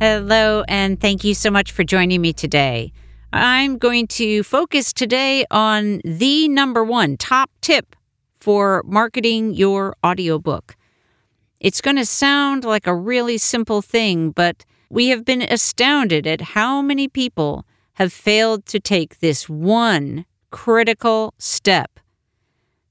Hello, and thank you so much for joining me today. I'm going to focus today on the number one top tip for marketing your audiobook. It's going to sound like a really simple thing, but we have been astounded at how many people have failed to take this one critical step.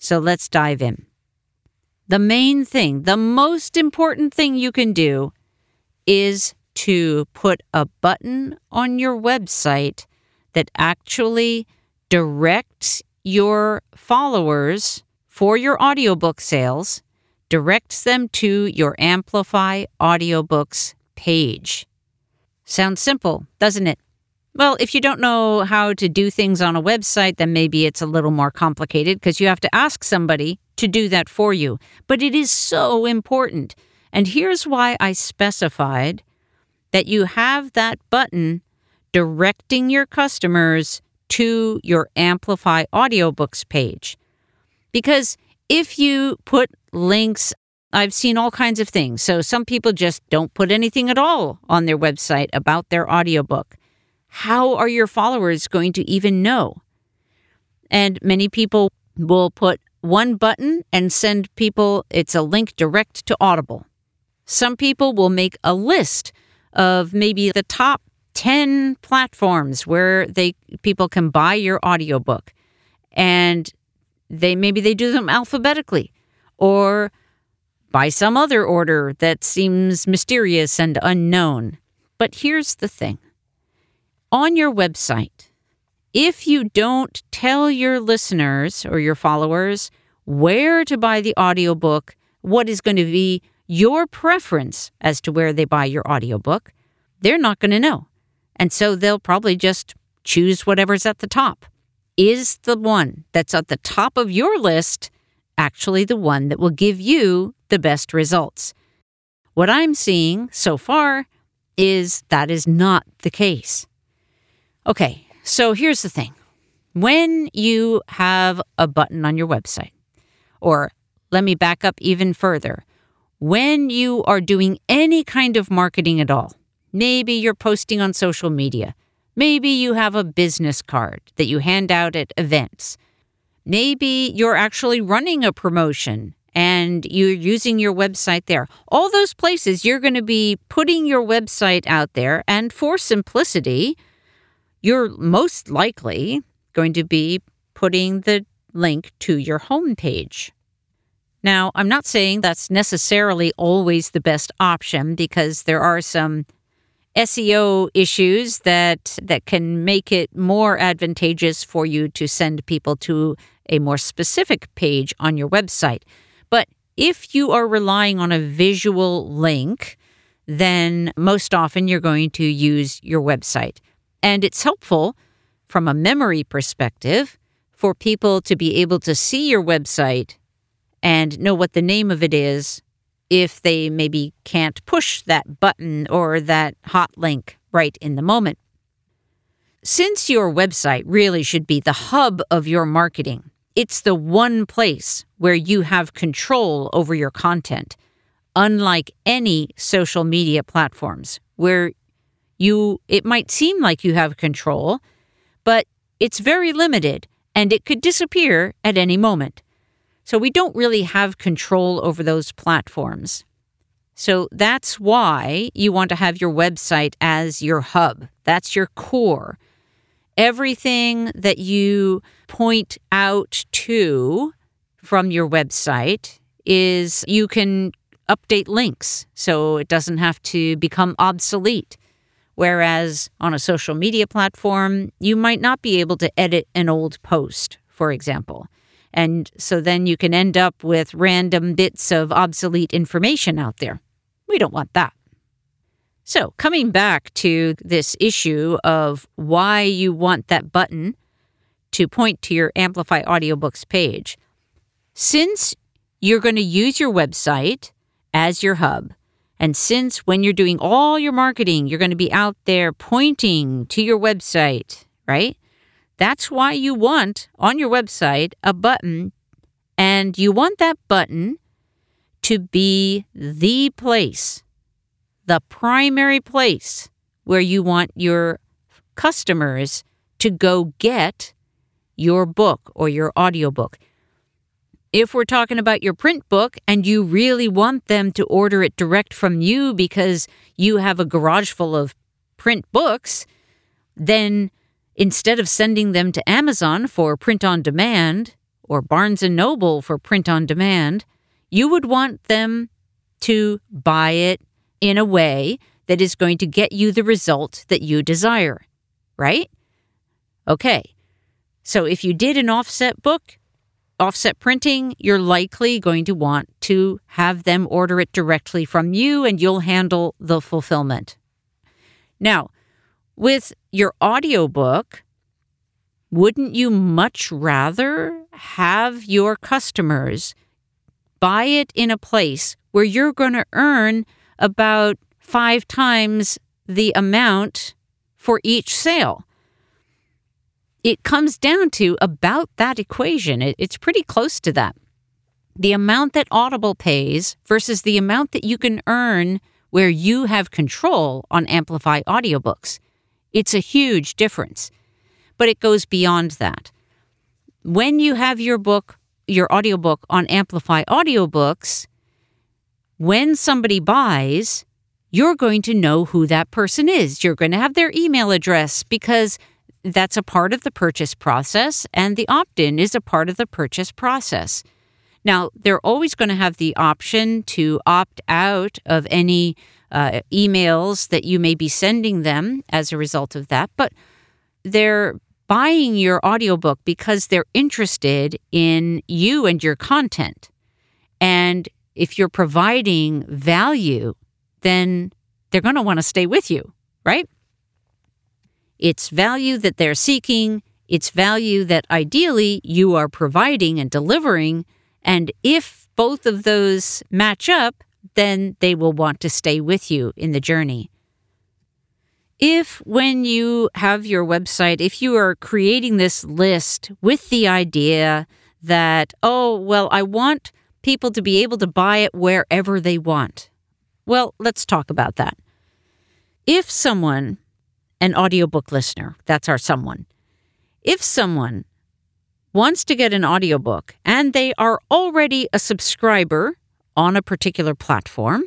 So let's dive in. The main thing, the most important thing you can do is to put a button on your website that actually directs your followers for your audiobook sales, directs them to your Amplify Audiobooks page. Sounds simple, doesn't it? Well, if you don't know how to do things on a website, then maybe it's a little more complicated because you have to ask somebody to do that for you. But it is so important. And here's why I specified that you have that button directing your customers to your Amplify Audiobooks page. Because if you put links, I've seen all kinds of things. So some people just don't put anything at all on their website about their audiobook how are your followers going to even know? And many people will put one button and send people, it's a link direct to Audible. Some people will make a list of maybe the top 10 platforms where they people can buy your audiobook and they maybe they do them alphabetically or by some other order that seems mysterious and unknown. But here's the thing on your website, if you don't tell your listeners or your followers where to buy the audiobook, what is going to be your preference as to where they buy your audiobook, they're not going to know. And so they'll probably just choose whatever's at the top. Is the one that's at the top of your list actually the one that will give you the best results? What I'm seeing so far is that is not the case. Okay, so here's the thing. When you have a button on your website, or let me back up even further, when you are doing any kind of marketing at all, maybe you're posting on social media, maybe you have a business card that you hand out at events, maybe you're actually running a promotion and you're using your website there. All those places you're going to be putting your website out there, and for simplicity, you're most likely going to be putting the link to your homepage. Now, I'm not saying that's necessarily always the best option because there are some SEO issues that that can make it more advantageous for you to send people to a more specific page on your website. But if you are relying on a visual link, then most often you're going to use your website. And it's helpful from a memory perspective for people to be able to see your website and know what the name of it is if they maybe can't push that button or that hot link right in the moment. Since your website really should be the hub of your marketing, it's the one place where you have control over your content, unlike any social media platforms where you it might seem like you have control, but it's very limited and it could disappear at any moment. So we don't really have control over those platforms. So that's why you want to have your website as your hub. That's your core. Everything that you point out to from your website is you can update links so it doesn't have to become obsolete. Whereas on a social media platform, you might not be able to edit an old post, for example. And so then you can end up with random bits of obsolete information out there. We don't want that. So, coming back to this issue of why you want that button to point to your Amplify Audiobooks page, since you're going to use your website as your hub, and since when you're doing all your marketing, you're going to be out there pointing to your website, right? That's why you want on your website a button, and you want that button to be the place, the primary place where you want your customers to go get your book or your audiobook. If we're talking about your print book and you really want them to order it direct from you because you have a garage full of print books, then instead of sending them to Amazon for print on demand or Barnes and Noble for print on demand, you would want them to buy it in a way that is going to get you the result that you desire, right? Okay. So if you did an offset book, offset printing, you're likely going to want to have them order it directly from you and you'll handle the fulfillment. Now, with your audiobook, wouldn't you much rather have your customers buy it in a place where you're going to earn about five times the amount for each sale? it comes down to about that equation. It, it's pretty close to that. The amount that Audible pays versus the amount that you can earn where you have control on Amplify audiobooks. It's a huge difference, but it goes beyond that. When you have your book, your audiobook on Amplify audiobooks, when somebody buys, you're going to know who that person is. You're going to have their email address because that's a part of the purchase process, and the opt in is a part of the purchase process. Now, they're always going to have the option to opt out of any uh, emails that you may be sending them as a result of that, but they're buying your audiobook because they're interested in you and your content. And if you're providing value, then they're going to want to stay with you, right? It's value that they're seeking, it's value that ideally you are providing and delivering. And if both of those match up, then they will want to stay with you in the journey. If, when you have your website, if you are creating this list with the idea that, oh, well, I want people to be able to buy it wherever they want. Well, let's talk about that. If someone an audiobook listener. That's our someone. If someone wants to get an audiobook and they are already a subscriber on a particular platform,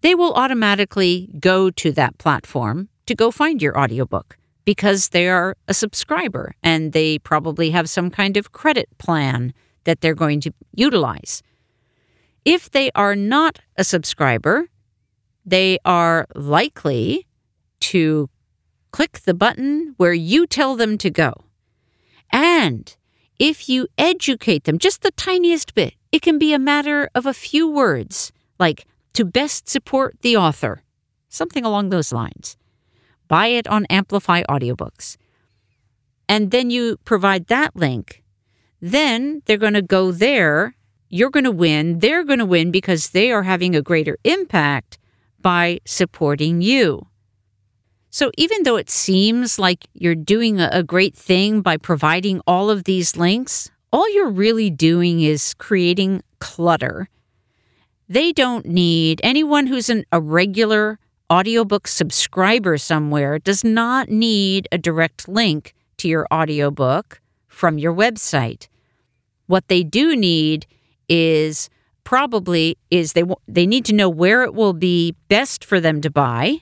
they will automatically go to that platform to go find your audiobook because they are a subscriber and they probably have some kind of credit plan that they're going to utilize. If they are not a subscriber, they are likely to click the button where you tell them to go. And if you educate them just the tiniest bit, it can be a matter of a few words, like to best support the author, something along those lines. Buy it on Amplify Audiobooks. And then you provide that link. Then they're going to go there. You're going to win. They're going to win because they are having a greater impact by supporting you. So, even though it seems like you're doing a great thing by providing all of these links, all you're really doing is creating clutter. They don't need anyone who's an, a regular audiobook subscriber somewhere does not need a direct link to your audiobook from your website. What they do need is probably is they they need to know where it will be best for them to buy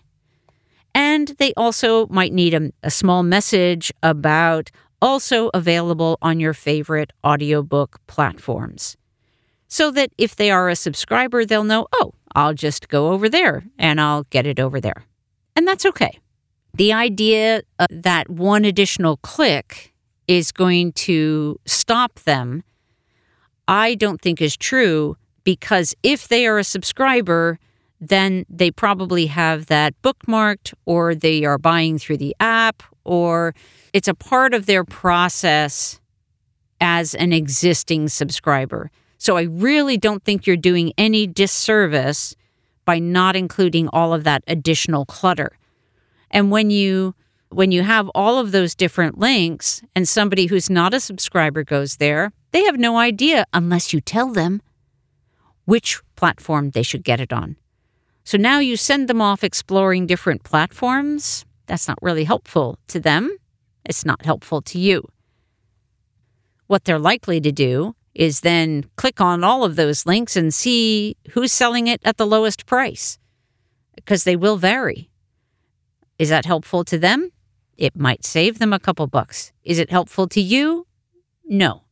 and they also might need a, a small message about also available on your favorite audiobook platforms. So that if they are a subscriber, they'll know, oh, I'll just go over there and I'll get it over there. And that's okay. The idea uh, that one additional click is going to stop them, I don't think is true because if they are a subscriber, then they probably have that bookmarked or they are buying through the app or it's a part of their process as an existing subscriber. So I really don't think you're doing any disservice by not including all of that additional clutter. And when you when you have all of those different links and somebody who's not a subscriber goes there, they have no idea unless you tell them which platform they should get it on. So now you send them off exploring different platforms. That's not really helpful to them. It's not helpful to you. What they're likely to do is then click on all of those links and see who's selling it at the lowest price because they will vary. Is that helpful to them? It might save them a couple bucks. Is it helpful to you? No.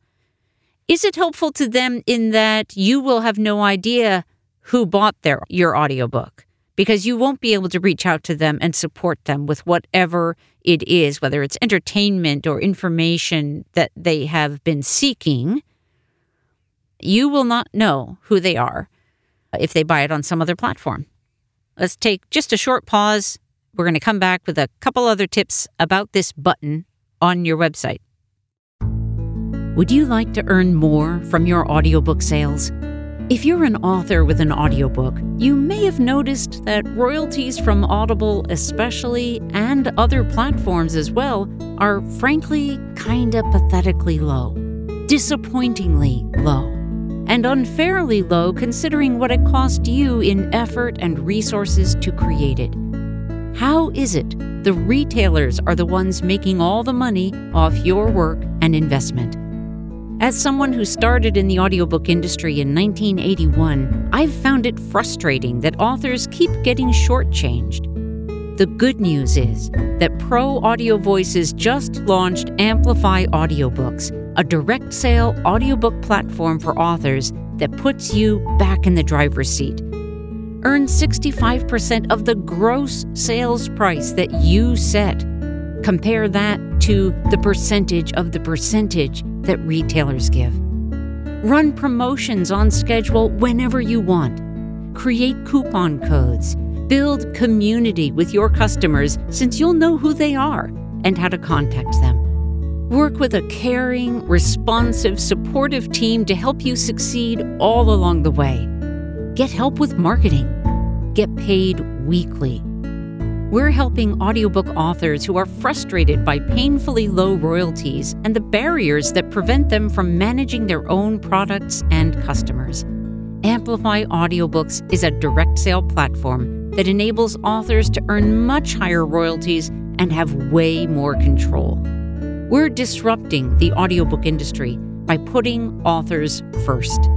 Is it helpful to them in that you will have no idea who bought their your audiobook because you won't be able to reach out to them and support them with whatever it is, whether it's entertainment or information that they have been seeking. You will not know who they are if they buy it on some other platform. Let's take just a short pause. We're going to come back with a couple other tips about this button on your website. Would you like to earn more from your audiobook sales? If you're an author with an audiobook, you may have noticed that royalties from Audible, especially, and other platforms as well, are frankly kinda pathetically low, disappointingly low, and unfairly low considering what it cost you in effort and resources to create it. How is it the retailers are the ones making all the money off your work and investment? As someone who started in the audiobook industry in 1981, I've found it frustrating that authors keep getting shortchanged. The good news is that Pro Audio Voices just launched Amplify Audiobooks, a direct sale audiobook platform for authors that puts you back in the driver's seat. Earn 65% of the gross sales price that you set. Compare that to the percentage of the percentage that retailers give. Run promotions on schedule whenever you want. Create coupon codes. Build community with your customers since you'll know who they are and how to contact them. Work with a caring, responsive, supportive team to help you succeed all along the way. Get help with marketing. Get paid weekly we're helping audiobook authors who are frustrated by painfully low royalties and the barriers that prevent them from managing their own products and customers. Amplify Audiobooks is a direct sale platform that enables authors to earn much higher royalties and have way more control. We're disrupting the audiobook industry by putting authors first.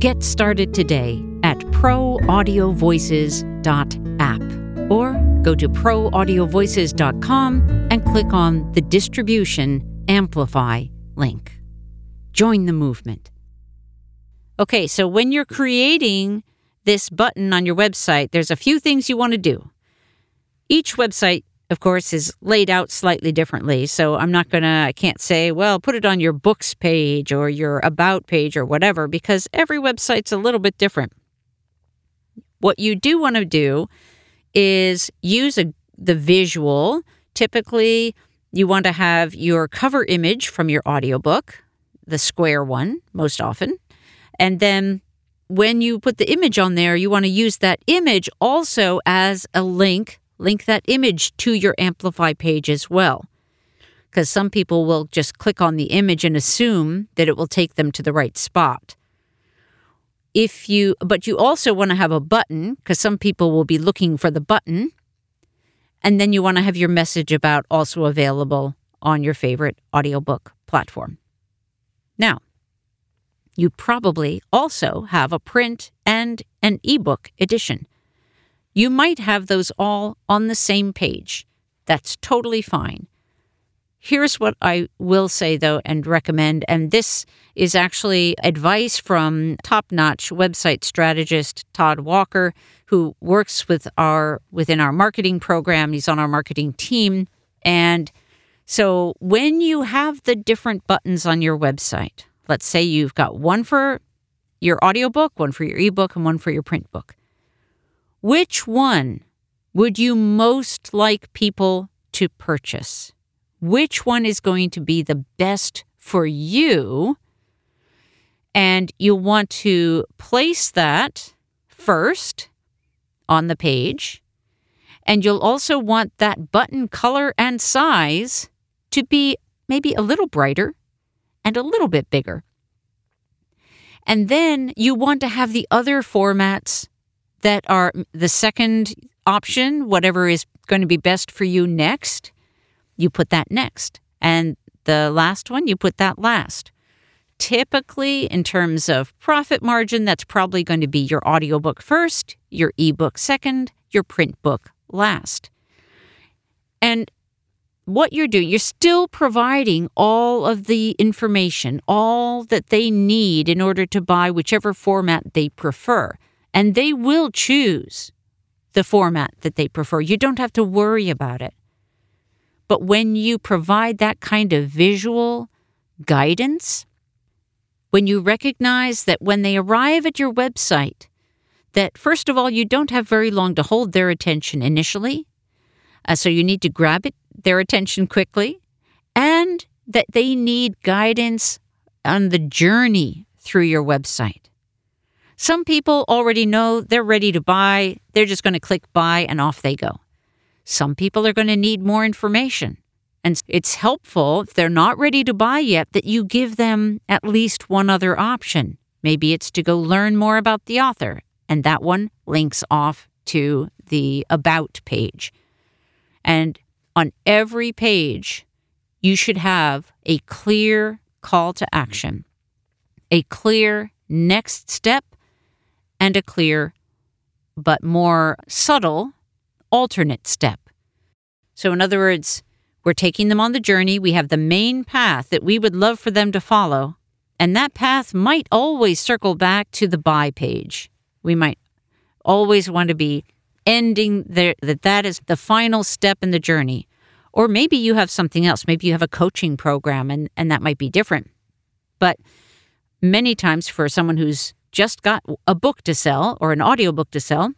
Get started today at proaudiovoices.app or go to proaudiovoices.com and click on the Distribution Amplify link. Join the movement. Okay, so when you're creating this button on your website, there's a few things you want to do. Each website, of course, is laid out slightly differently. So I'm not going to, I can't say, well, put it on your books page or your about page or whatever, because every website's a little bit different. What you do want to do is use a, the visual. Typically, you want to have your cover image from your audiobook, the square one, most often. And then when you put the image on there, you want to use that image also as a link, link that image to your Amplify page as well. Because some people will just click on the image and assume that it will take them to the right spot if you but you also want to have a button because some people will be looking for the button and then you want to have your message about also available on your favorite audiobook platform. Now you probably also have a print and an ebook edition. You might have those all on the same page. That's totally fine Here's what I will say, though, and recommend. And this is actually advice from top notch website strategist Todd Walker, who works with our within our marketing program. He's on our marketing team. And so when you have the different buttons on your website, let's say you've got one for your audiobook, one for your ebook, and one for your print book. which one would you most like people to purchase? Which one is going to be the best for you? And you'll want to place that first on the page. And you'll also want that button color and size to be maybe a little brighter and a little bit bigger. And then you want to have the other formats that are the second option, whatever is going to be best for you next, you put that next. And the last one, you put that last. Typically, in terms of profit margin, that's probably going to be your audiobook first, your ebook second, your print book last. And what you're doing, you're still providing all of the information, all that they need in order to buy whichever format they prefer. And they will choose the format that they prefer. You don't have to worry about it. But when you provide that kind of visual guidance, when you recognize that when they arrive at your website, that first of all, you don't have very long to hold their attention initially, uh, so you need to grab it, their attention quickly, and that they need guidance on the journey through your website. Some people already know they're ready to buy, they're just going to click buy and off they go. Some people are going to need more information. And it's helpful if they're not ready to buy yet that you give them at least one other option. Maybe it's to go learn more about the author, and that one links off to the About page. And on every page, you should have a clear call to action, a clear next step, and a clear but more subtle alternate step. So, in other words, we're taking them on the journey. We have the main path that we would love for them to follow. And that path might always circle back to the buy page. We might always want to be ending there, that that is the final step in the journey. Or maybe you have something else. Maybe you have a coaching program and, and that might be different. But many times for someone who's just got a book to sell or an audiobook to sell,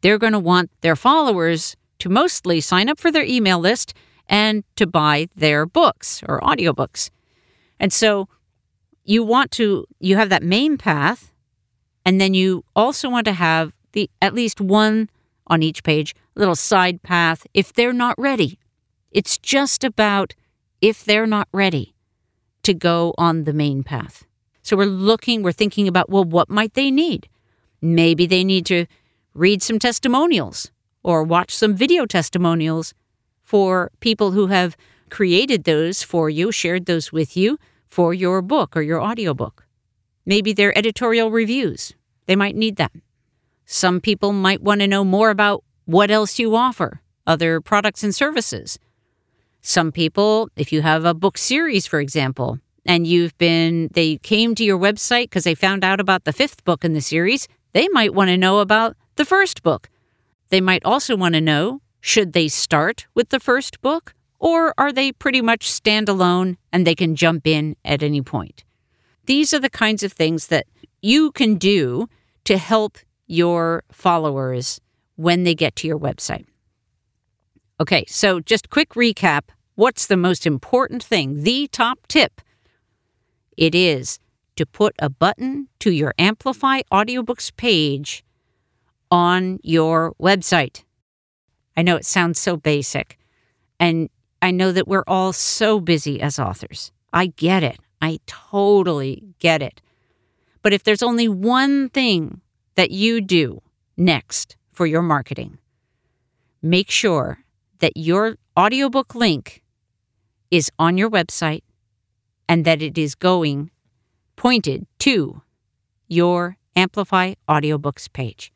they're going to want their followers to mostly sign up for their email list and to buy their books or audiobooks. And so you want to you have that main path and then you also want to have the at least one on each page little side path if they're not ready. It's just about if they're not ready to go on the main path. So we're looking, we're thinking about well what might they need? Maybe they need to read some testimonials or watch some video testimonials for people who have created those for you, shared those with you for your book or your audiobook. Maybe they're editorial reviews. They might need that. Some people might want to know more about what else you offer, other products and services. Some people, if you have a book series, for example, and you've been, they came to your website because they found out about the fifth book in the series, they might want to know about the first book. They might also want to know should they start with the first book, or are they pretty much standalone and they can jump in at any point? These are the kinds of things that you can do to help your followers when they get to your website. Okay, so just quick recap. What's the most important thing? The top tip. It is to put a button to your Amplify Audiobooks page on your website. I know it sounds so basic, and I know that we're all so busy as authors. I get it. I totally get it. But if there's only one thing that you do next for your marketing, make sure that your audiobook link is on your website and that it is going pointed to your Amplify Audiobooks page.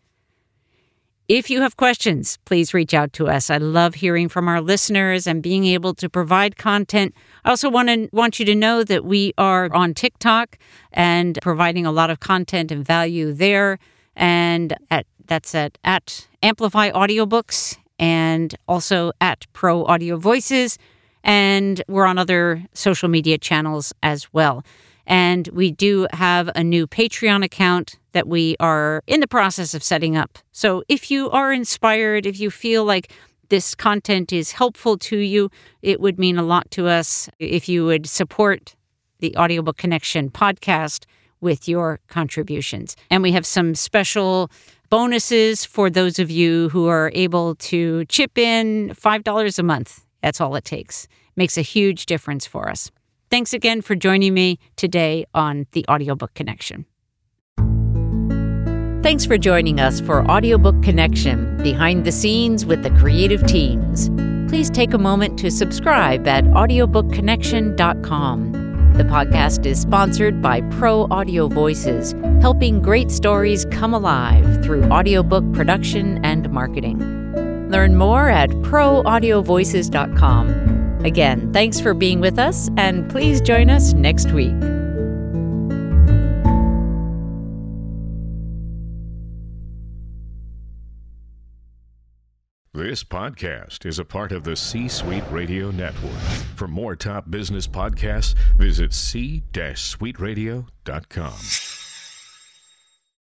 If you have questions, please reach out to us. I love hearing from our listeners and being able to provide content. I also want to want you to know that we are on TikTok and providing a lot of content and value there. And at that's at at Amplify Audiobooks and also at Pro Audio Voices. And we're on other social media channels as well. And we do have a new Patreon account that we are in the process of setting up. So if you are inspired, if you feel like this content is helpful to you, it would mean a lot to us if you would support the Audiobook Connection podcast with your contributions. And we have some special bonuses for those of you who are able to chip in $5 a month. That's all it takes. Makes a huge difference for us. Thanks again for joining me today on the Audiobook Connection. Thanks for joining us for Audiobook Connection Behind the Scenes with the Creative Teams. Please take a moment to subscribe at audiobookconnection.com. The podcast is sponsored by Pro Audio Voices, helping great stories come alive through audiobook production and marketing. Learn more at proaudiovoices.com. Again, thanks for being with us, and please join us next week. This podcast is a part of the C Suite Radio Network. For more top business podcasts, visit c-suiteradio.com.